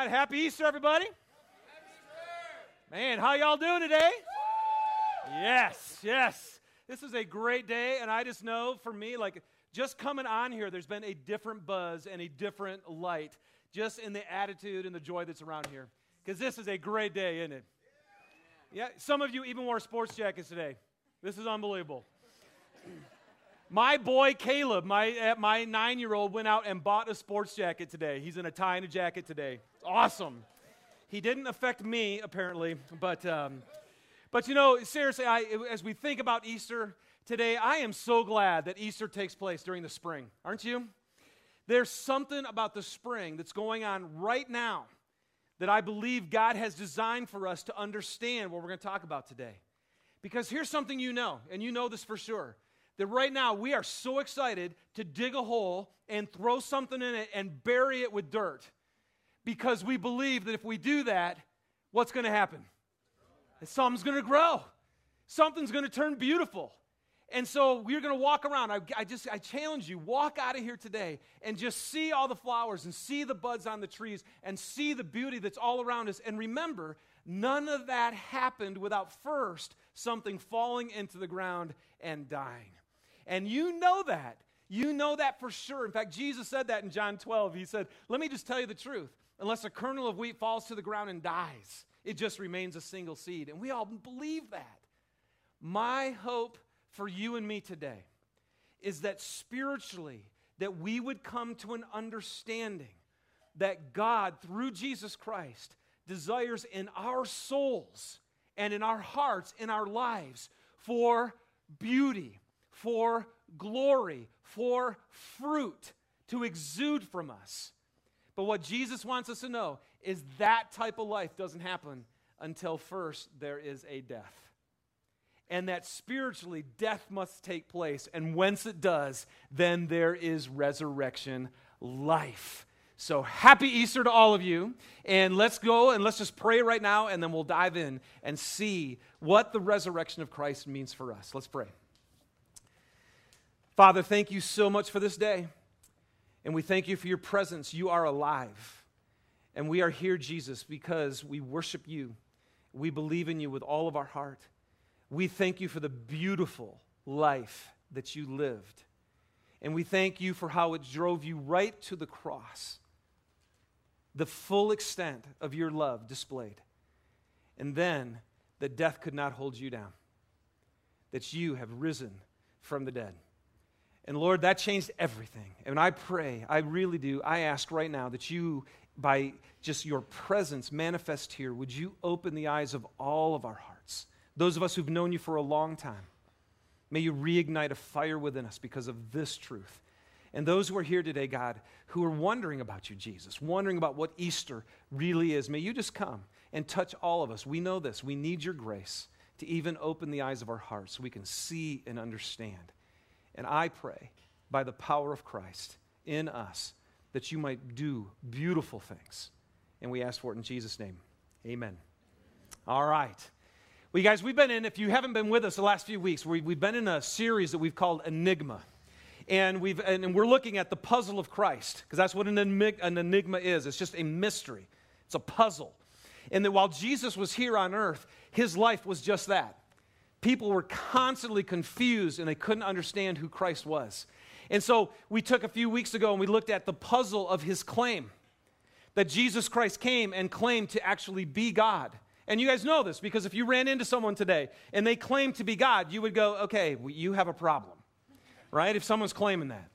right, happy Easter, everybody. Man, how y'all doing today? Yes, yes. This is a great day, and I just know for me, like just coming on here, there's been a different buzz and a different light just in the attitude and the joy that's around here. Because this is a great day, isn't it? Yeah, some of you even wore sports jackets today. This is unbelievable. My boy Caleb, my, uh, my nine year old, went out and bought a sports jacket today. He's in a tie and a jacket today. Awesome. He didn't affect me, apparently, but, um, but you know, seriously, I, as we think about Easter today, I am so glad that Easter takes place during the spring, aren't you? There's something about the spring that's going on right now that I believe God has designed for us to understand what we're going to talk about today. Because here's something you know, and you know this for sure that right now we are so excited to dig a hole and throw something in it and bury it with dirt because we believe that if we do that, what's going to happen? Something's going to grow. Something's going to turn beautiful. And so we're going to walk around. I, I, just I challenge you, walk out of here today and just see all the flowers and see the buds on the trees and see the beauty that's all around us. And remember, none of that happened without first something falling into the ground and dying. And you know that. You know that for sure. In fact, Jesus said that in John 12. He said, Let me just tell you the truth. Unless a kernel of wheat falls to the ground and dies, it just remains a single seed. And we all believe that. My hope for you and me today is that spiritually, that we would come to an understanding that God, through Jesus Christ, desires in our souls and in our hearts, in our lives, for beauty, for glory, for fruit to exude from us. But what Jesus wants us to know is that type of life doesn't happen until first there is a death. And that spiritually, death must take place. And once it does, then there is resurrection life. So happy Easter to all of you. And let's go and let's just pray right now, and then we'll dive in and see what the resurrection of Christ means for us. Let's pray. Father, thank you so much for this day. And we thank you for your presence. You are alive. And we are here, Jesus, because we worship you. We believe in you with all of our heart. We thank you for the beautiful life that you lived. And we thank you for how it drove you right to the cross. The full extent of your love displayed. And then that death could not hold you down, that you have risen from the dead. And Lord, that changed everything. And I pray, I really do, I ask right now that you, by just your presence manifest here, would you open the eyes of all of our hearts, those of us who've known you for a long time. May you reignite a fire within us because of this truth. And those who are here today, God, who are wondering about you, Jesus, wondering about what Easter really is, may you just come and touch all of us. We know this. We need your grace to even open the eyes of our hearts so we can see and understand. And I pray by the power of Christ in us that you might do beautiful things. And we ask for it in Jesus' name. Amen. All right. Well, you guys, we've been in, if you haven't been with us the last few weeks, we, have been in a series that we've called Enigma. And, we've, and we're looking at the puzzle of Christ, because that's what an, an enigma is. It's just a mystery, it's a puzzle. And that while Jesus was here on earth, his life was just that people were constantly confused and they couldn't understand who Christ was. And so we took a few weeks ago and we looked at the puzzle of his claim that Jesus Christ came and claimed to actually be God. And you guys know this because if you ran into someone today and they claimed to be God, you would go, okay, you have a problem, right? If someone's claiming that.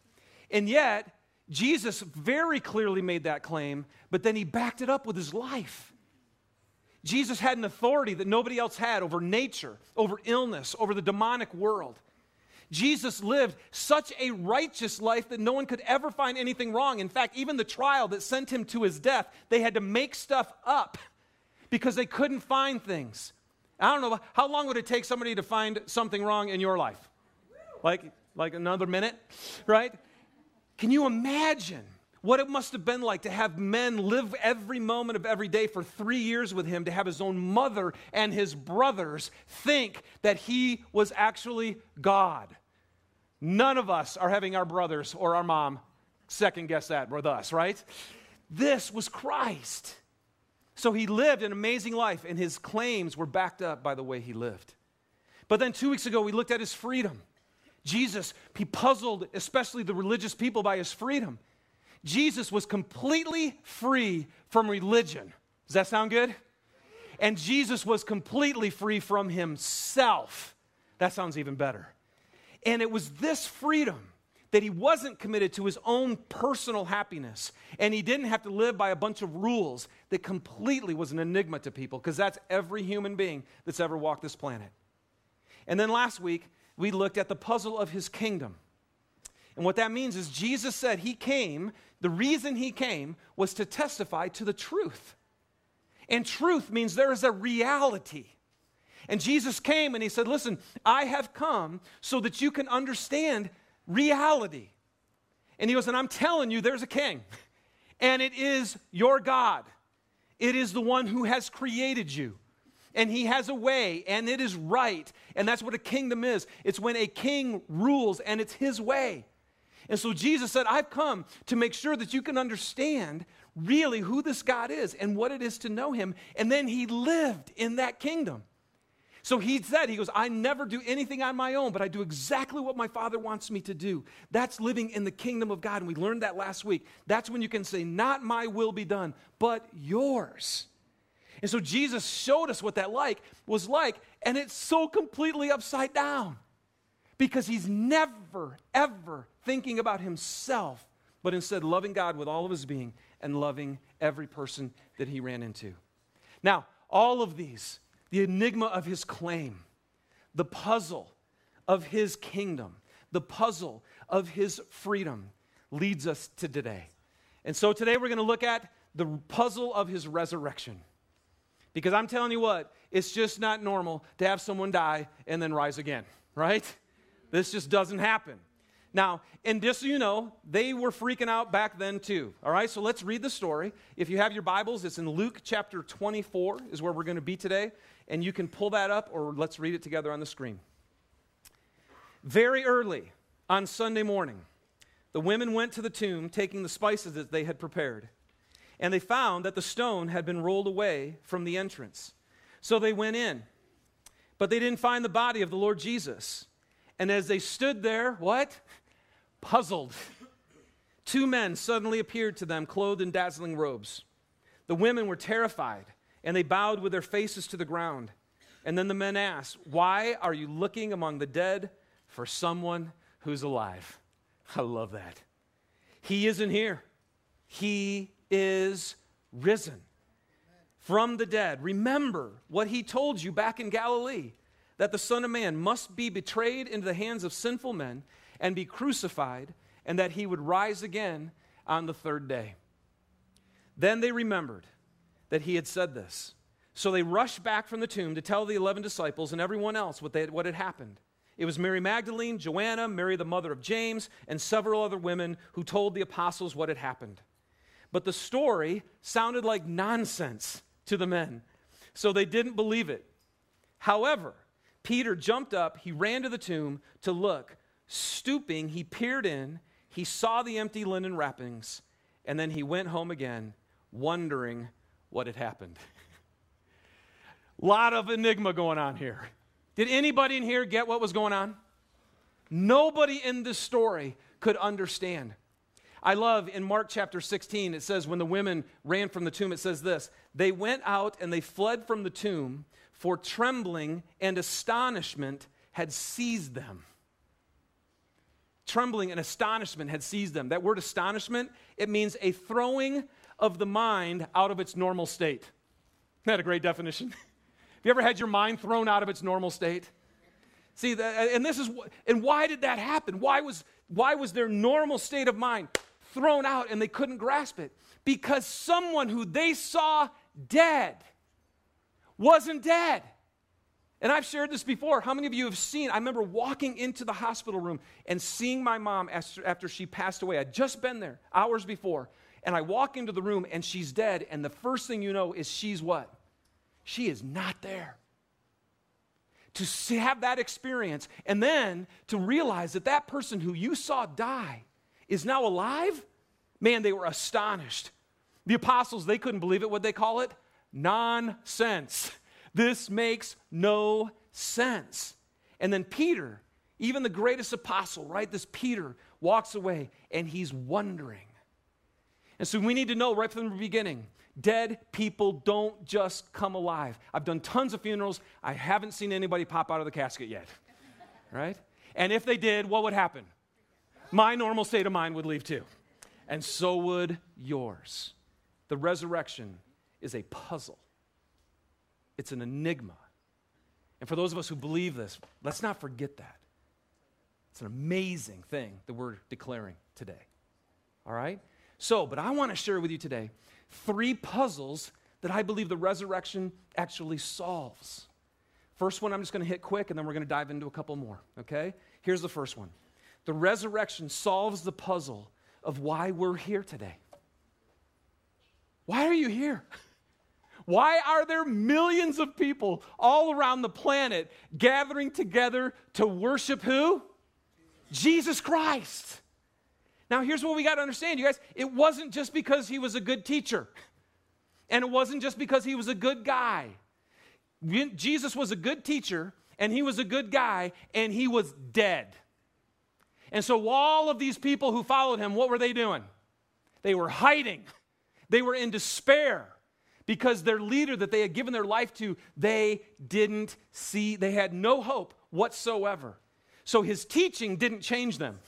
And yet, Jesus very clearly made that claim, but then he backed it up with his life. Jesus had an authority that nobody else had over nature, over illness, over the demonic world. Jesus lived such a righteous life that no one could ever find anything wrong. In fact, even the trial that sent him to his death, they had to make stuff up because they couldn't find things. I don't know, how long would it take somebody to find something wrong in your life? Like, like another minute, right? Can you imagine what it must have been like to have men live every moment of every day for three years with him, to have his own mother and his brothers think that he was actually God. None of us are having our brothers or our mom second guess that with us, right? This was Christ. So he lived an amazing life, and his claims were backed up by the way he lived. But then two weeks ago, we looked at his freedom. Jesus, he puzzled especially the religious people by his freedom. Jesus was completely free from religion. Does that sound good? And Jesus was completely free from himself. That sounds even better. And it was this freedom that he wasn't committed to his own personal happiness and he didn't have to live by a bunch of rules that completely was an enigma to people because that's every human being that's ever walked this planet. And then last week, we looked at the puzzle of his kingdom. And what that means is Jesus said he came, the reason he came was to testify to the truth. And truth means there is a reality. And Jesus came and he said, Listen, I have come so that you can understand reality. And he goes, and I'm telling you, there's a king, and it is your God. It is the one who has created you. And he has a way, and it is right. And that's what a kingdom is it's when a king rules, and it's his way. And so Jesus said, I've come to make sure that you can understand really who this God is and what it is to know him. And then he lived in that kingdom. So he said, He goes, I never do anything on my own, but I do exactly what my Father wants me to do. That's living in the kingdom of God. And we learned that last week. That's when you can say, Not my will be done, but yours. And so Jesus showed us what that like was like, and it's so completely upside down because he's never, ever thinking about himself, but instead loving God with all of his being and loving every person that he ran into. Now, all of these the enigma of his claim, the puzzle of his kingdom, the puzzle of his freedom leads us to today. And so today we're going to look at the puzzle of his resurrection. Because I'm telling you what, it's just not normal to have someone die and then rise again, right? This just doesn't happen. Now, and just so you know, they were freaking out back then too. All right, so let's read the story. If you have your Bibles, it's in Luke chapter 24, is where we're going to be today and you can pull that up or let's read it together on the screen. Very early on Sunday morning, the women went to the tomb taking the spices that they had prepared, and they found that the stone had been rolled away from the entrance. So they went in, but they didn't find the body of the Lord Jesus. And as they stood there, what? Puzzled. Two men suddenly appeared to them, clothed in dazzling robes. The women were terrified and they bowed with their faces to the ground. And then the men asked, Why are you looking among the dead for someone who's alive? I love that. He isn't here, He is risen from the dead. Remember what He told you back in Galilee that the Son of Man must be betrayed into the hands of sinful men and be crucified, and that He would rise again on the third day. Then they remembered that he had said this. So they rushed back from the tomb to tell the 11 disciples and everyone else what, they, what had happened. It was Mary Magdalene, Joanna, Mary the mother of James, and several other women who told the apostles what had happened. But the story sounded like nonsense to the men, so they didn't believe it. However, Peter jumped up, he ran to the tomb to look. Stooping, he peered in, he saw the empty linen wrappings, and then he went home again, wondering what had happened. Lot of enigma going on here. Did anybody in here get what was going on? Nobody in this story could understand. I love in Mark chapter 16, it says, when the women ran from the tomb, it says this They went out and they fled from the tomb, for trembling and astonishment had seized them. Trembling and astonishment had seized them. That word astonishment, it means a throwing of the mind out of its normal state. Isn't that a great definition? Have you ever had your mind thrown out of its normal state? See, and this is, and why did that happen? Why was, why was their normal state of mind thrown out and they couldn't grasp it? Because someone who they saw dead wasn't dead. And I've shared this before. How many of you have seen? I remember walking into the hospital room and seeing my mom after, she passed away. I'd just been there hours before. And I walk into the room and she's dead. And the first thing you know is she's what? She is not there. To have that experience and then to realize that that person who you saw die is now alive, man, they were astonished. The apostles, they couldn't believe it. What they call it? Nonsense. This makes no sense. And then Peter, even the greatest apostle, right? This Peter walks away and he's wondering. And so we need to know right from the beginning dead people don't just come alive. I've done tons of funerals. I haven't seen anybody pop out of the casket yet, right? And if they did, what would happen? My normal state of mind would leave too. And so would yours. The resurrection is a puzzle, it's an enigma. And for those of us who believe this, let's not forget that. It's an amazing thing that we're declaring today. All right? So, but I want to share with you today three puzzles that I believe the resurrection actually solves. First one, I'm just going to hit quick, and then we're going to dive into a couple more, okay? Here's the first one The resurrection solves the puzzle of why we're here today. Why are you here? Why are there millions of people all around the planet gathering together to worship who? Jesus Christ. Now, here's what we got to understand, you guys. It wasn't just because he was a good teacher, and it wasn't just because he was a good guy. Jesus was a good teacher, and he was a good guy, and he was dead. And so, all of these people who followed him, what were they doing? They were hiding, they were in despair because their leader that they had given their life to, they didn't see, they had no hope whatsoever. So, his teaching didn't change them.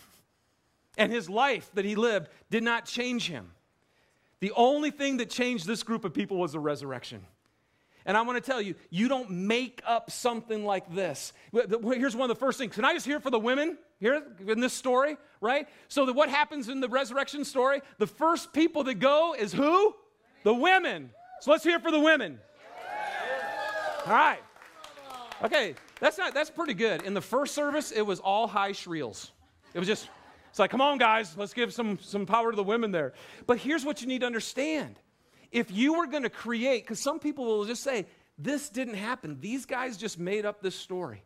And his life that he lived did not change him. The only thing that changed this group of people was the resurrection. And I want to tell you, you don't make up something like this. Here's one of the first things. Can I just hear for the women here in this story, right? So that what happens in the resurrection story, the first people that go is who? The women. So let's hear for the women. All right. Okay, that's not that's pretty good. In the first service, it was all high shrills. It was just it's like, come on, guys, let's give some, some power to the women there. But here's what you need to understand. If you were going to create, because some people will just say, this didn't happen. These guys just made up this story.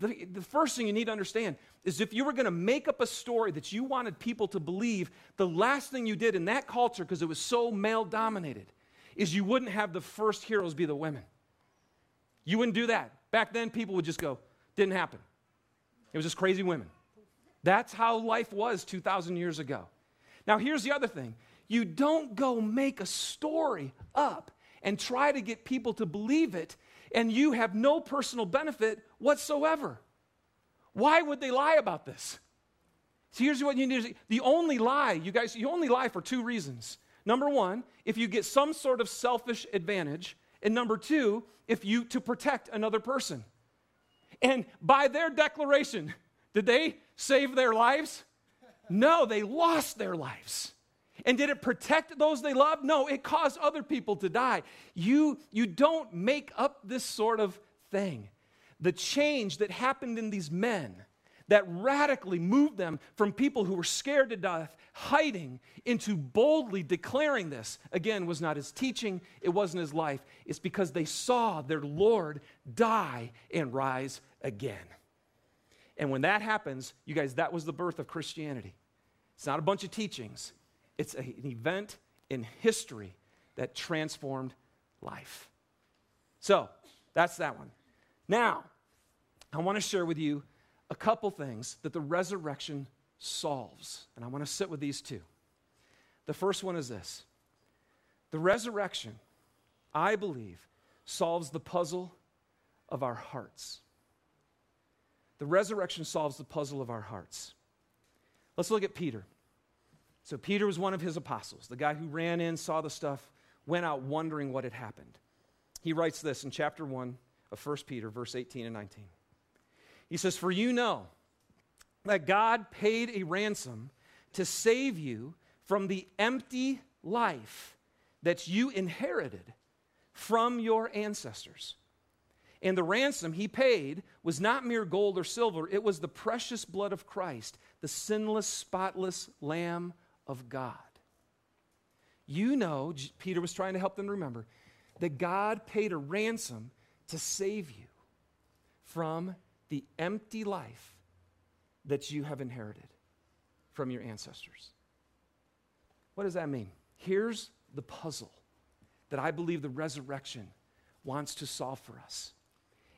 The, the first thing you need to understand is if you were going to make up a story that you wanted people to believe, the last thing you did in that culture, because it was so male dominated, is you wouldn't have the first heroes be the women. You wouldn't do that. Back then, people would just go, didn't happen. It was just crazy women. That's how life was 2,000 years ago. Now, here's the other thing you don't go make a story up and try to get people to believe it, and you have no personal benefit whatsoever. Why would they lie about this? So here's what you need to. The only lie, you guys, you only lie for two reasons. Number one, if you get some sort of selfish advantage, and number two, if you to protect another person. And by their declaration, did they save their lives? No, they lost their lives. And did it protect those they loved? No, it caused other people to die. You, you don't make up this sort of thing. The change that happened in these men that radically moved them from people who were scared to death, hiding, into boldly declaring this, again, was not his teaching, it wasn't his life. It's because they saw their Lord die and rise again. And when that happens, you guys, that was the birth of Christianity. It's not a bunch of teachings, it's an event in history that transformed life. So, that's that one. Now, I want to share with you a couple things that the resurrection solves. And I want to sit with these two. The first one is this the resurrection, I believe, solves the puzzle of our hearts. The resurrection solves the puzzle of our hearts. Let's look at Peter. So, Peter was one of his apostles, the guy who ran in, saw the stuff, went out wondering what had happened. He writes this in chapter 1 of 1 Peter, verse 18 and 19. He says, For you know that God paid a ransom to save you from the empty life that you inherited from your ancestors. And the ransom he paid was not mere gold or silver, it was the precious blood of Christ, the sinless, spotless Lamb of God. You know, Peter was trying to help them remember, that God paid a ransom to save you from the empty life that you have inherited from your ancestors. What does that mean? Here's the puzzle that I believe the resurrection wants to solve for us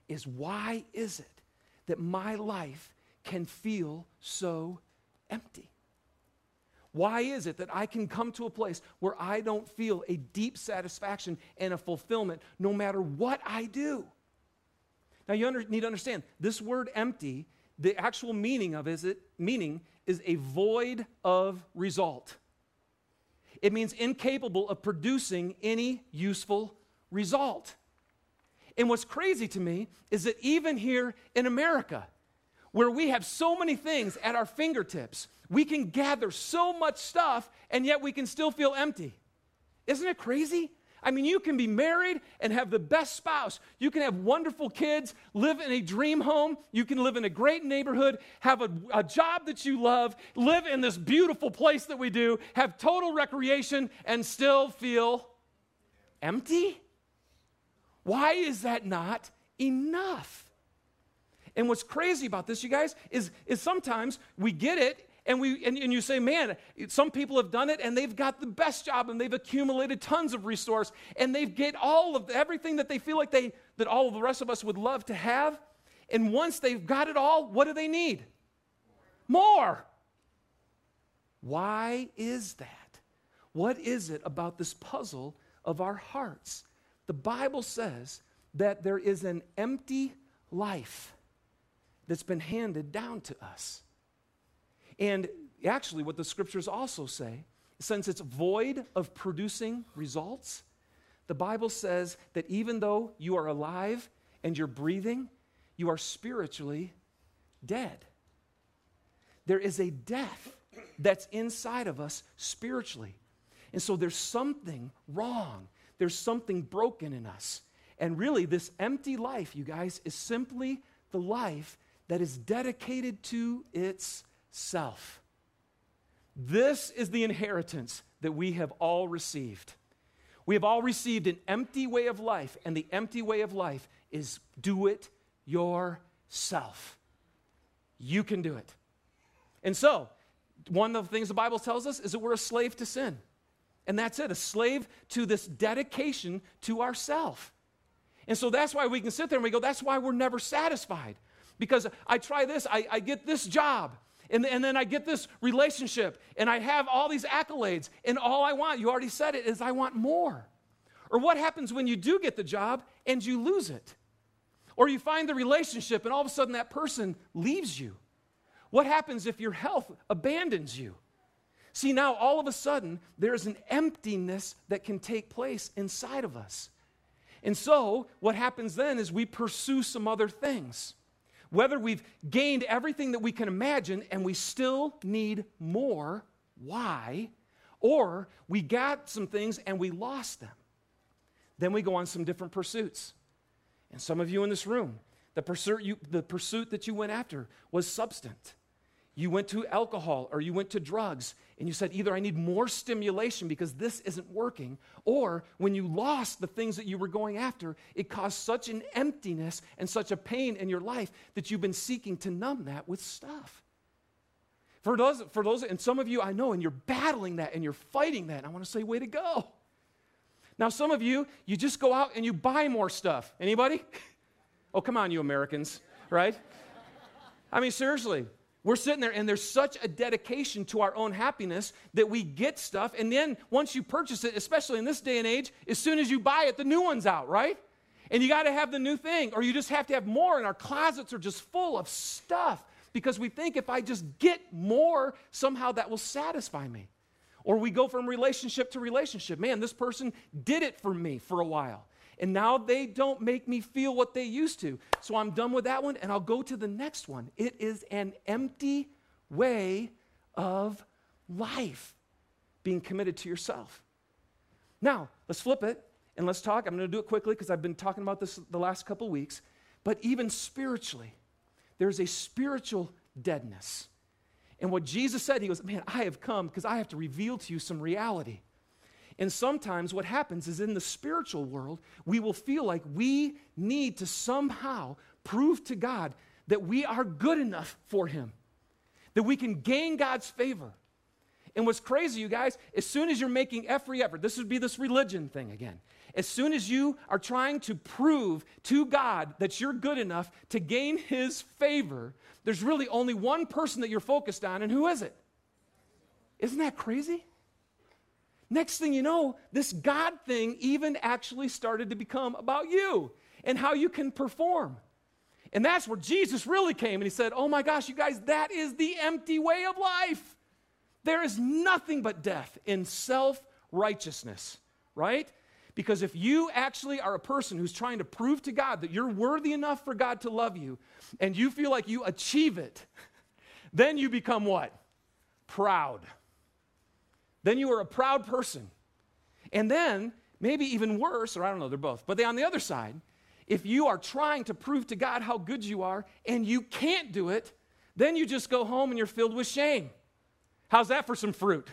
is why is it that my life can feel so empty? Why is it that I can come to a place where I don't feel a deep satisfaction and a fulfillment no matter what I do? Now you under, need to understand this word empty, the actual meaning of is it meaning is a void of result. It means incapable of producing any useful result. And what's crazy to me is that even here in America, where we have so many things at our fingertips, we can gather so much stuff, and yet we can still feel empty. Isn't it crazy? I mean, you can be married and have the best spouse. You can have wonderful kids, live in a dream home. You can live in a great neighborhood, have a, a, job that you love, live in this beautiful place that we do, have total recreation, and still feel empty? Why is that not enough? And what's crazy about this, you guys, is, is sometimes we get it and, we, and, and you say, man, some people have done it and they've got the best job and they've accumulated tons of resource and they've get all of everything that they feel like they, that all of the rest of us would love to have. And once they've got it all, what do they need? More. Why is that? What is it about this puzzle of our hearts? The Bible says that there is an empty life that's been handed down to us. And actually, what the scriptures also say, since it's void of producing results, the Bible says that even though you are alive and you're breathing, you are spiritually dead. There is a death that's inside of us spiritually. And so there's something wrong, there's something broken in us. And really, this empty life, you guys, is simply the life that is dedicated to its self. This is the inheritance that we have all received. We have all received an empty way of life, and the empty way of life is do it yourself. You can do it. And so, one of the things the Bible tells us is that we're a slave to sin. And that's it, a slave to this dedication to ourself. And so that's why we can sit there and we go, that's why we're never satisfied. Because I try this, I, I get this job, and, and then I get this relationship and I have all these accolades, and all I want, you already said it, is I want more. Or what happens when you do get the job and you lose it? Or you find the relationship and all of a sudden that person leaves you? What happens if your health abandons you? See, now all of a sudden there's an emptiness that can take place inside of us. And so what happens then is we pursue some other things whether we've gained everything that we can imagine and we still need more, why? Or we got some things and we lost them. Then we go on some different pursuits. And some of you in this room, the pursuit, you, the pursuit that you went after was substance. You went to alcohol or you went to drugs and you said, either I need more stimulation because this isn't working, or when you lost the things that you were going after, it caused such an emptiness and such a pain in your life that you've been seeking to numb that with stuff. For those, for those, and some of you I know, and you're battling that and you're fighting that. I want to say, way to go. Now, some of you, you just go out and you buy more stuff. Anybody? Oh, come on, you Americans, right? I mean, seriously, we're sitting there, and there's such a dedication to our own happiness that we get stuff. And then once you purchase it, especially in this day and age, as soon as you buy it, the new one's out, right? And you got to have the new thing, or you just have to have more. And our closets are just full of stuff because we think if I just get more, somehow that will satisfy me. Or we go from relationship to relationship. Man, this person did it for me for a while. And now they don't make me feel what they used to. So I'm done with that one and I'll go to the next one. It is an empty way of life, being committed to yourself. Now, let's flip it and let's talk. I'm going to do it quickly because I've been talking about this the last couple weeks. But even spiritually, there's a spiritual deadness. And what Jesus said, he goes, Man, I have come because I have to reveal to you some reality. And sometimes what happens is in the spiritual world, we will feel like we need to somehow prove to God that we are good enough for Him, that we can gain God's favor. And what's crazy, you guys, as soon as you're making every effort, this would be this religion thing again. as soon as you are trying to prove to God that you're good enough to gain His favor, there's really only one person that you're focused on, and who is it? Isn't that crazy? Next thing you know, this God thing even actually started to become about you and how you can perform. And that's where Jesus really came and he said, Oh my gosh, you guys, that is the empty way of life. There is nothing but death in self righteousness, right? Because if you actually are a person who's trying to prove to God that you're worthy enough for God to love you and you feel like you achieve it, then you become what? Proud. Then you are a proud person. And then, maybe even worse, or I don't know, they're both, but they on the other side, if you are trying to prove to God how good you are and you can't do it, then you just go home and you're filled with shame. How's that for some fruit?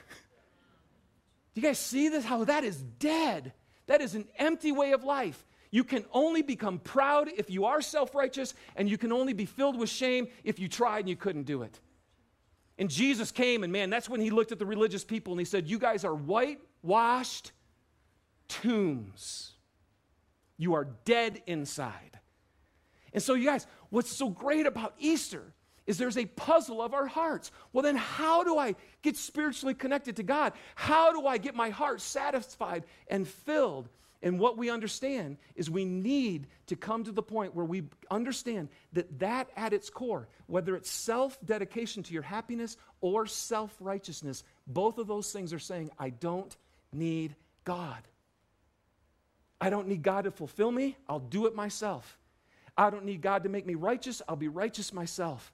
Do you guys see this? How that is dead. That is an empty way of life. You can only become proud if you are self righteous, and you can only be filled with shame if you tried and you couldn't do it. And Jesus came, and man, that's when he looked at the religious people and he said, You guys are whitewashed tombs. You are dead inside. And so, you guys, what's so great about Easter is there's a puzzle of our hearts. Well, then, how do I get spiritually connected to God? How do I get my heart satisfied and filled? And what we understand is we need to come to the point where we understand that that at its core, whether it's self dedication to your happiness or self righteousness, both of those things are saying, I don't need God. I don't need God to fulfill me, I'll do it myself. I don't need God to make me righteous, I'll be righteous myself.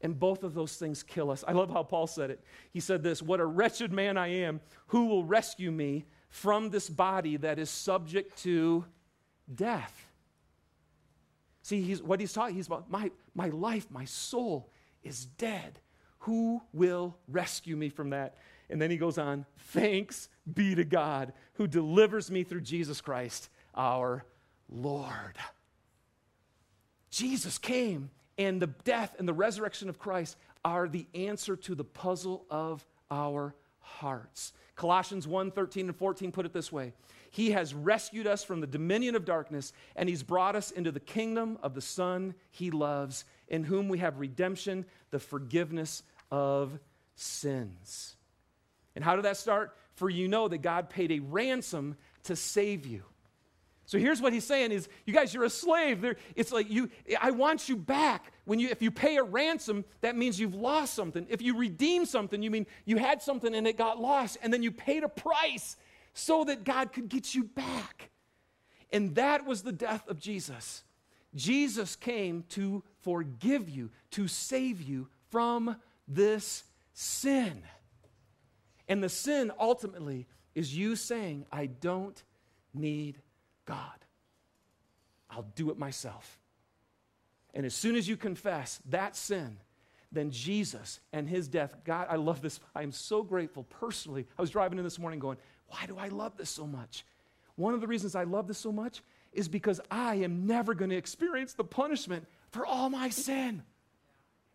And both of those things kill us. I love how Paul said it. He said this What a wretched man I am. Who will rescue me from this body that is subject to death? See, he's, what he's talking, he's about my, my life, my soul is dead. Who will rescue me from that? And then he goes on, thanks be to God who delivers me through Jesus Christ, our Lord. Jesus came and the death and the resurrection of Christ are the answer to the puzzle of our hearts. Colossians 1 13 and 14 put it this way He has rescued us from the dominion of darkness, and He's brought us into the kingdom of the Son He loves, in whom we have redemption, the forgiveness of sins. And how did that start? For you know that God paid a ransom to save you. So here's what he's saying is, you guys, you're a slave. It's like you, I want you back. When you, if you pay a ransom, that means you've lost something. If you redeem something, you mean you had something and it got lost, and then you paid a price so that God could get you back. And that was the death of Jesus. Jesus came to forgive you, to save you from this sin. And the sin ultimately is you saying, I don't need God. I'll do it myself. And as soon as you confess that sin, then Jesus and his death, God, I love this. I am so grateful personally. I was driving in this morning going, why do I love this so much? One of the reasons I love this so much is because I am never going to experience the punishment for all my sin.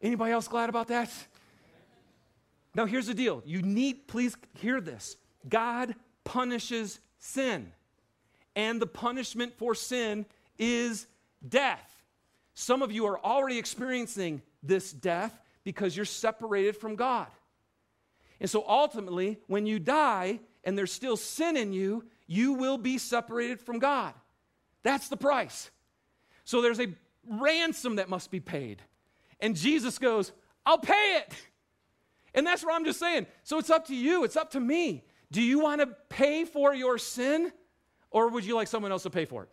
Anybody else glad about that? Now, here's the deal. You need, please hear this. God punishes sin and the punishment for sin is death. Some of you are already experiencing this death because you're separated from God. And so ultimately, when you die and there's still sin in you, you will be separated from God. That's the price. So there's a ransom that must be paid. And Jesus goes, I'll pay it. And that's what I'm just saying. So it's up to you, it's up to me. Do you want to pay for your sin? Or would you like someone else to pay for it?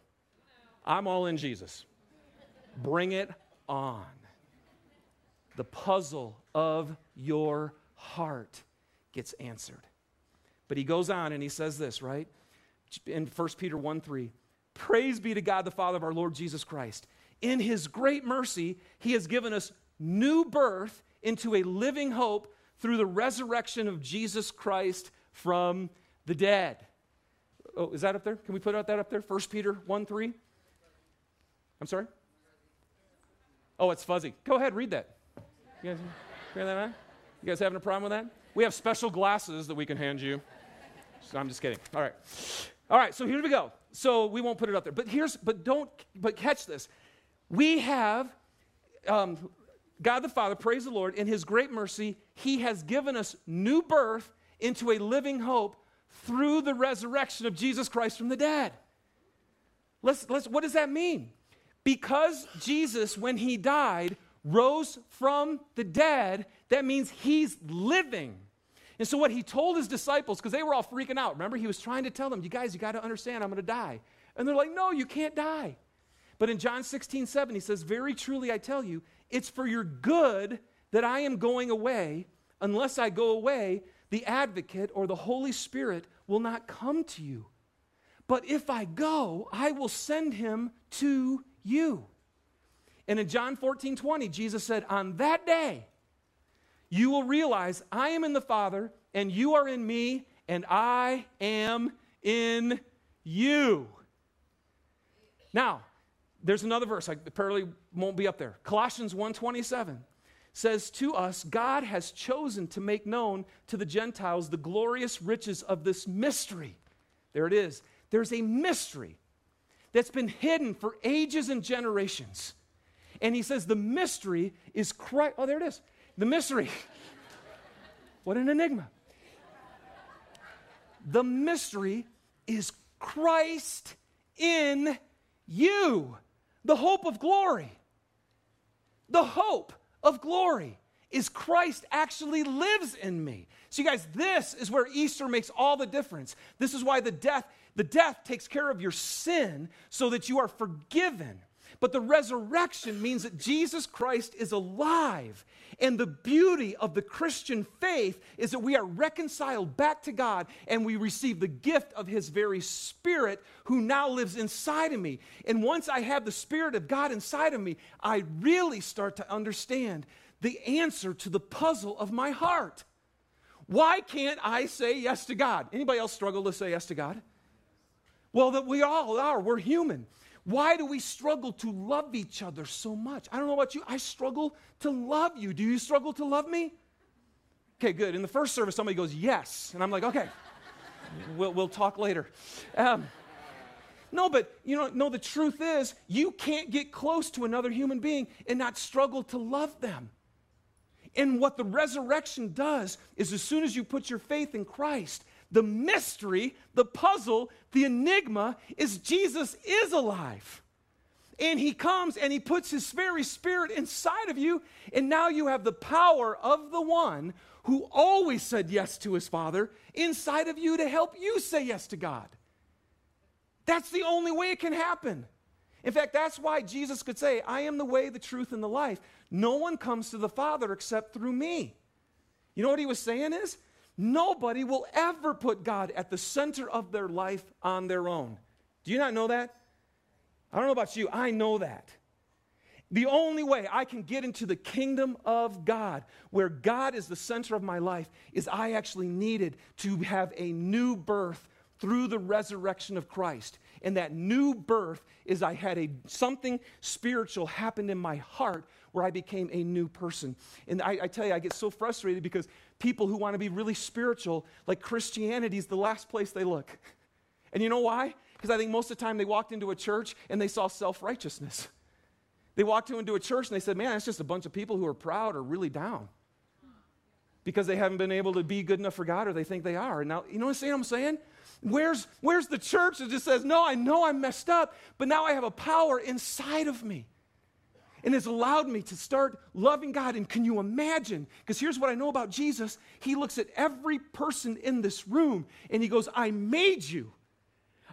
I'm all in Jesus. Bring it on. The puzzle of your heart gets answered. But he goes on and he says this, right? In 1 Peter 1 3. Praise be to God, the Father of our Lord Jesus Christ. In his great mercy, he has given us new birth into a living hope through the resurrection of Jesus Christ from the dead. Oh, is that up there? Can we put that up there? 1 Peter 1 3? I'm sorry? Oh, it's fuzzy. Go ahead, read that. You guys, hear that? You guys having a problem with that? We have special glasses that we can hand you. So I'm just kidding. All right. All right, so here we go. So we won't put it up there. But here's, but don't, but catch this. We have um, God the Father, praise the Lord, in His great mercy, He has given us new birth into a living hope through the resurrection of Jesus Christ from the dead. Let's, let's, what does that mean? Because Jesus, when He died, rose from the dead, that means He's living. And so, what he told his disciples, because they were all freaking out, remember, he was trying to tell them, You guys, you got to understand, I'm going to die. And they're like, No, you can't die. But in John 16, 7, he says, Very truly I tell you, it's for your good that I am going away. Unless I go away, the advocate or the Holy Spirit will not come to you. But if I go, I will send him to you. And in John 14, 20, Jesus said, On that day, you will realize I am in the Father, and you are in me, and I am in you. Now, there's another verse, I apparently won't be up there. Colossians 1:27 says to us, God has chosen to make known to the Gentiles the glorious riches of this mystery. There it is. There's a mystery that's been hidden for ages and generations. And he says the mystery is Christ. Oh, there it is. The mystery. what an enigma. The mystery is Christ in you, the hope of glory. The hope of glory is Christ actually lives in me. So you guys, this is where Easter makes all the difference. This is why the death the death takes care of your sin so that you are forgiven. But the resurrection means that Jesus Christ is alive. And the beauty of the Christian faith is that we are reconciled back to God and we receive the gift of His very Spirit who now lives inside of me. And once I have the Spirit of God inside of me, I really start to understand the answer to the puzzle of my heart. Why can't I say yes to God? Anybody else struggle to say yes to God? Well, that we all are. We're human. Why do we struggle to love each other so much? I don't know about you. I struggle to love you. Do you struggle to love me? Okay, good. In the first service, somebody goes, Yes. And I'm like, Okay, we'll, we'll talk later. Um, no, but you know, no, the truth is, you can't get close to another human being and not struggle to love them. And what the resurrection does is, as soon as you put your faith in Christ, the mystery, the puzzle, the enigma is Jesus is alive. And he comes and he puts his very spirit inside of you, and now you have the power of the one who always said yes to his Father inside of you to help you say yes to God. That's the only way it can happen. In fact, that's why Jesus could say, I am the way, the truth, and the life. No one comes to the Father except through me. You know what he was saying is? Nobody will ever put God at the center of their life on their own. Do you not know that? I don't know about you, I know that. The only way I can get into the kingdom of God, where God is the center of my life, is I actually needed to have a new birth through the resurrection of Christ. And that new birth is I had a something spiritual happened in my heart where I became a new person. And I, I tell you, I get so frustrated because people who want to be really spiritual, like Christianity is the last place they look. And you know why? Because I think most of the time they walked into a church and they saw self righteousness. They walked into a church and they said, man, it's just a bunch of people who are proud or really down because they haven't been able to be good enough for God or they think they are. Now, you know what I'm saying? Where's, where's the church that just says, no, I know I'm messed up, but now I have a power inside of me and has allowed me to start loving God. And can you imagine? Because here's what I know about Jesus He looks at every person in this room and He goes, I made you.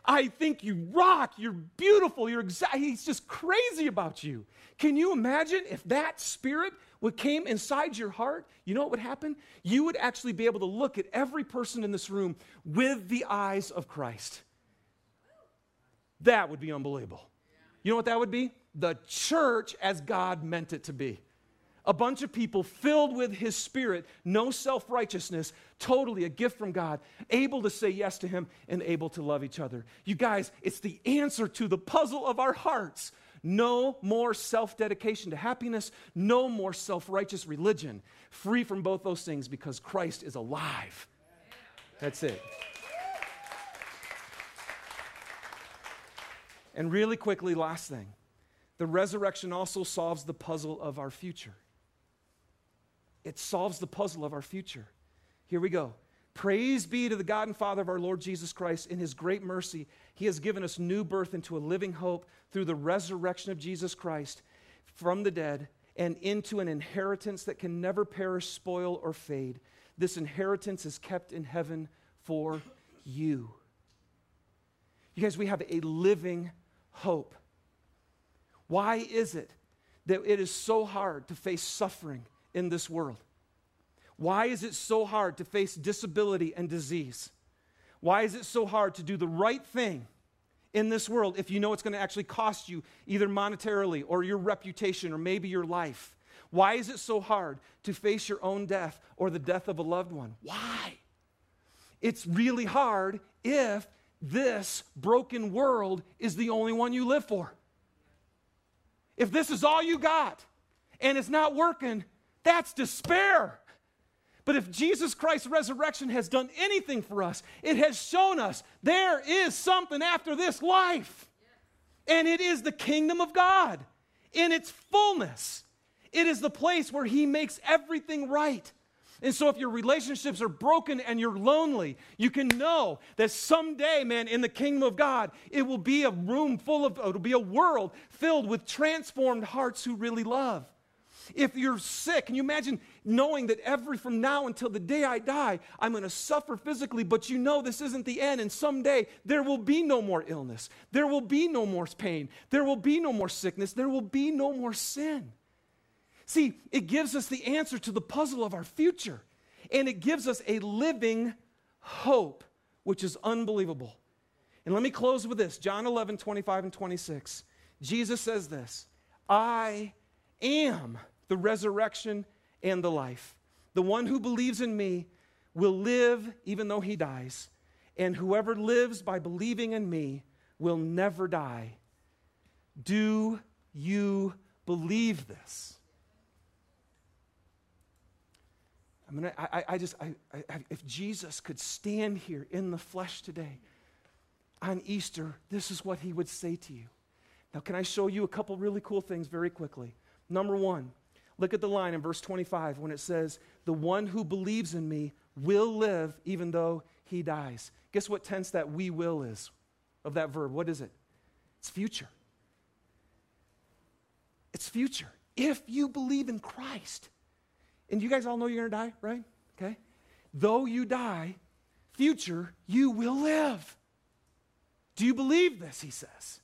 I think you rock. You're beautiful. You're exact. He's just crazy about you. Can you imagine if that spirit would came inside your heart? You know what would happen? You would actually be able to look at every person in this room with the eyes of Christ. That would be unbelievable. You know what that would be? The church as God meant it to be. A bunch of people filled with His Spirit, no self righteousness, totally a gift from God, able to say yes to Him and able to love each other. You guys, it's the answer to the puzzle of our hearts. No more self dedication to happiness, no more self righteous religion. Free from both those things because Christ is alive. That's it. And really quickly, last thing the resurrection also solves the puzzle of our future. It solves the puzzle of our future. Here we go. Praise be to the God and Father of our Lord Jesus Christ. In his great mercy, he has given us new birth into a living hope through the resurrection of Jesus Christ from the dead and into an inheritance that can never perish, spoil, or fade. This inheritance is kept in heaven for you. You guys, we have a living hope. Why is it that it is so hard to face suffering in this world? Why is it so hard to face disability and disease? Why is it so hard to do the right thing in this world if you know it's going to actually cost you either monetarily or your reputation or maybe your life? Why is it so hard to face your own death or the death of a loved one? Why? It's really hard if this broken world is the only one you live for. If this is all you got and it's not working, that's despair. But if Jesus Christ's resurrection has done anything for us, it has shown us there is something after this life. And it is the kingdom of God in its fullness. It is the place where He makes everything right. And so, if your relationships are broken and you're lonely, you can know that someday, man, in the kingdom of God, it will be a room full of, it'll be a world filled with transformed hearts who really love. If you're sick, can you imagine knowing that every from now until the day I die, I'm going to suffer physically, but you know this isn't the end, and someday there will be no more illness, there will be no more pain, there will be no more sickness, there will be no more sin. See, it gives us the answer to the puzzle of our future, and it gives us a living hope, which is unbelievable. And let me close with this John 11, 25 and 26. Jesus says this I am the resurrection and the life. The one who believes in me will live even though he dies, and whoever lives by believing in me will never die. Do you believe this? I'm gonna, I, I just, I, I, if Jesus could stand here in the flesh today on Easter, this is what he would say to you. Now, can I show you a couple really cool things very quickly? Number one, look at the line in verse 25 when it says, The one who believes in me will live even though he dies. Guess what tense that we will is of that verb? What is it? It's future. It's future. If you believe in Christ, and you guys all know you're going to die, right? Okay. Though you die, future, you will live. Do you believe this? He says.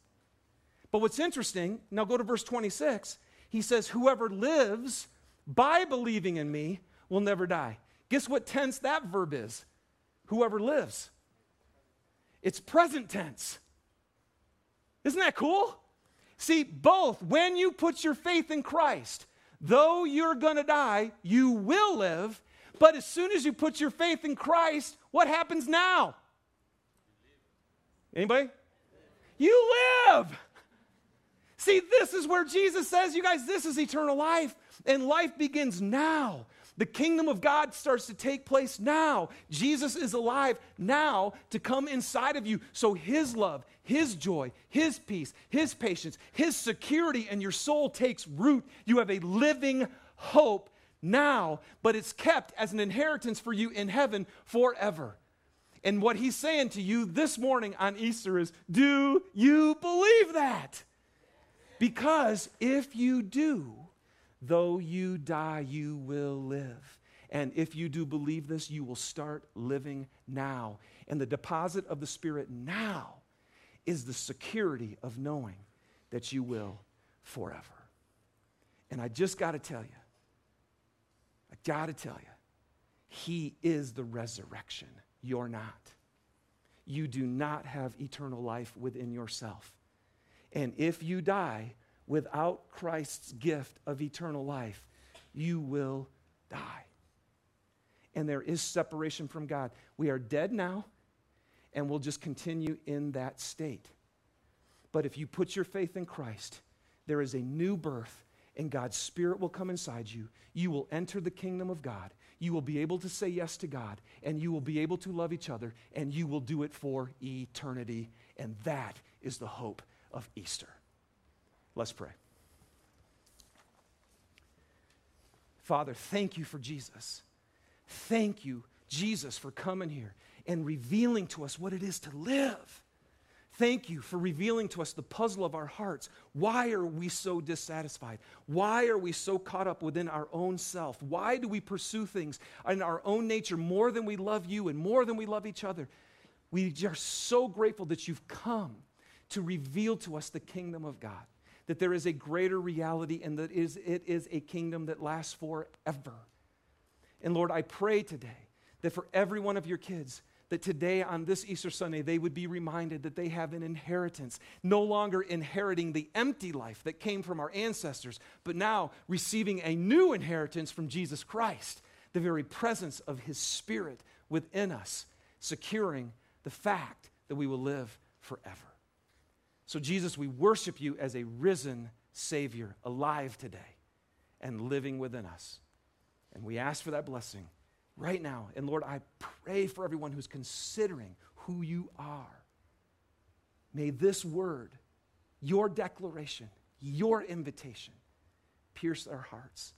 But what's interesting, now go to verse 26 he says, Whoever lives by believing in me will never die. Guess what tense that verb is? Whoever lives. It's present tense. Isn't that cool? See, both, when you put your faith in Christ, though you're going to die, you will live. But as soon as you put your faith in Christ, what happens now? Anybody? You live. See, this is where Jesus says, you guys, this is eternal life, and life begins now. The kingdom of God starts to take place now. Jesus is alive now to come inside of you. So his love, his joy, his peace, his patience, his security, and your soul takes root. You have a living hope now, but it's kept as an inheritance for you in heaven forever. And what he's saying to you this morning on Easter is do you believe that? Because if you do, though you die, you will live. And if you do believe this, you will start living now. And the deposit of the Spirit now is the security of knowing that you will forever. And I just got to tell you, I got to tell you, He is the resurrection. You're not. You do not have eternal life within yourself. And if you die without Christ's gift of eternal life, you will die. And there is separation from God. We are dead now, and we'll just continue in that state. But if you put your faith in Christ, there is a new birth, and God's Spirit will come inside you. You will enter the kingdom of God. You will be able to say yes to God, and you will be able to love each other, and you will do it for eternity. And that is the hope of Easter. Let's pray. Father, thank you for Jesus. Thank you, Jesus, for coming here and revealing to us what it is to live. Thank you for revealing to us the puzzle of our hearts. Why are we so dissatisfied? Why are we so caught up within our own self? Why do we pursue things in our own nature more than we love you and more than we love each other? We are so grateful that you've come to reveal to us the kingdom of God, that there is a greater reality and that is, it is a kingdom that lasts forever. And Lord, I pray today that for every one of your kids, that today on this Easter Sunday, they would be reminded that they have an inheritance, no longer inheriting the empty life that came from our ancestors, but now receiving a new inheritance from Jesus Christ, the very presence of his Spirit within us, securing the fact that we will live forever. So, Jesus, we worship you as a risen Savior, alive today and living within us. And we ask for that blessing right now. And Lord, I pray for everyone who's considering who you are. May this word, your declaration, your invitation, pierce our hearts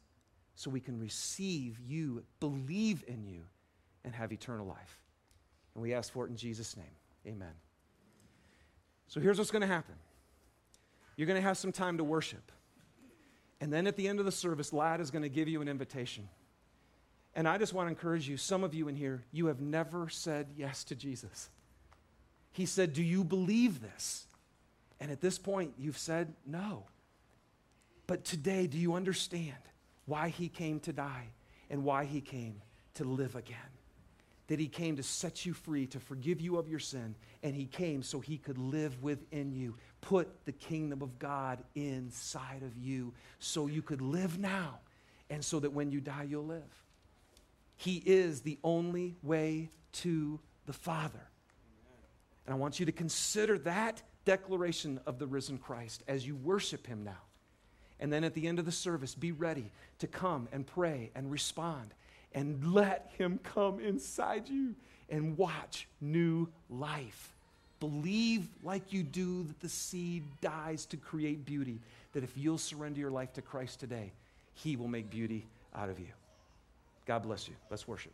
so we can receive you, believe in you, and have eternal life. And we ask for it in Jesus' name. Amen. So here's what's going to happen you're going to have some time to worship. And then at the end of the service, Lad is going to give you an invitation. And I just want to encourage you, some of you in here, you have never said yes to Jesus. He said, Do you believe this? And at this point, you've said no. But today, do you understand why he came to die and why he came to live again? That he came to set you free, to forgive you of your sin, and he came so he could live within you, put the kingdom of God inside of you so you could live now, and so that when you die, you'll live. He is the only way to the Father. And I want you to consider that declaration of the risen Christ as you worship Him now. And then at the end of the service, be ready to come and pray and respond and let Him come inside you and watch new life. Believe like you do that the seed dies to create beauty, that if you'll surrender your life to Christ today, He will make beauty out of you. God bless you. Let's worship.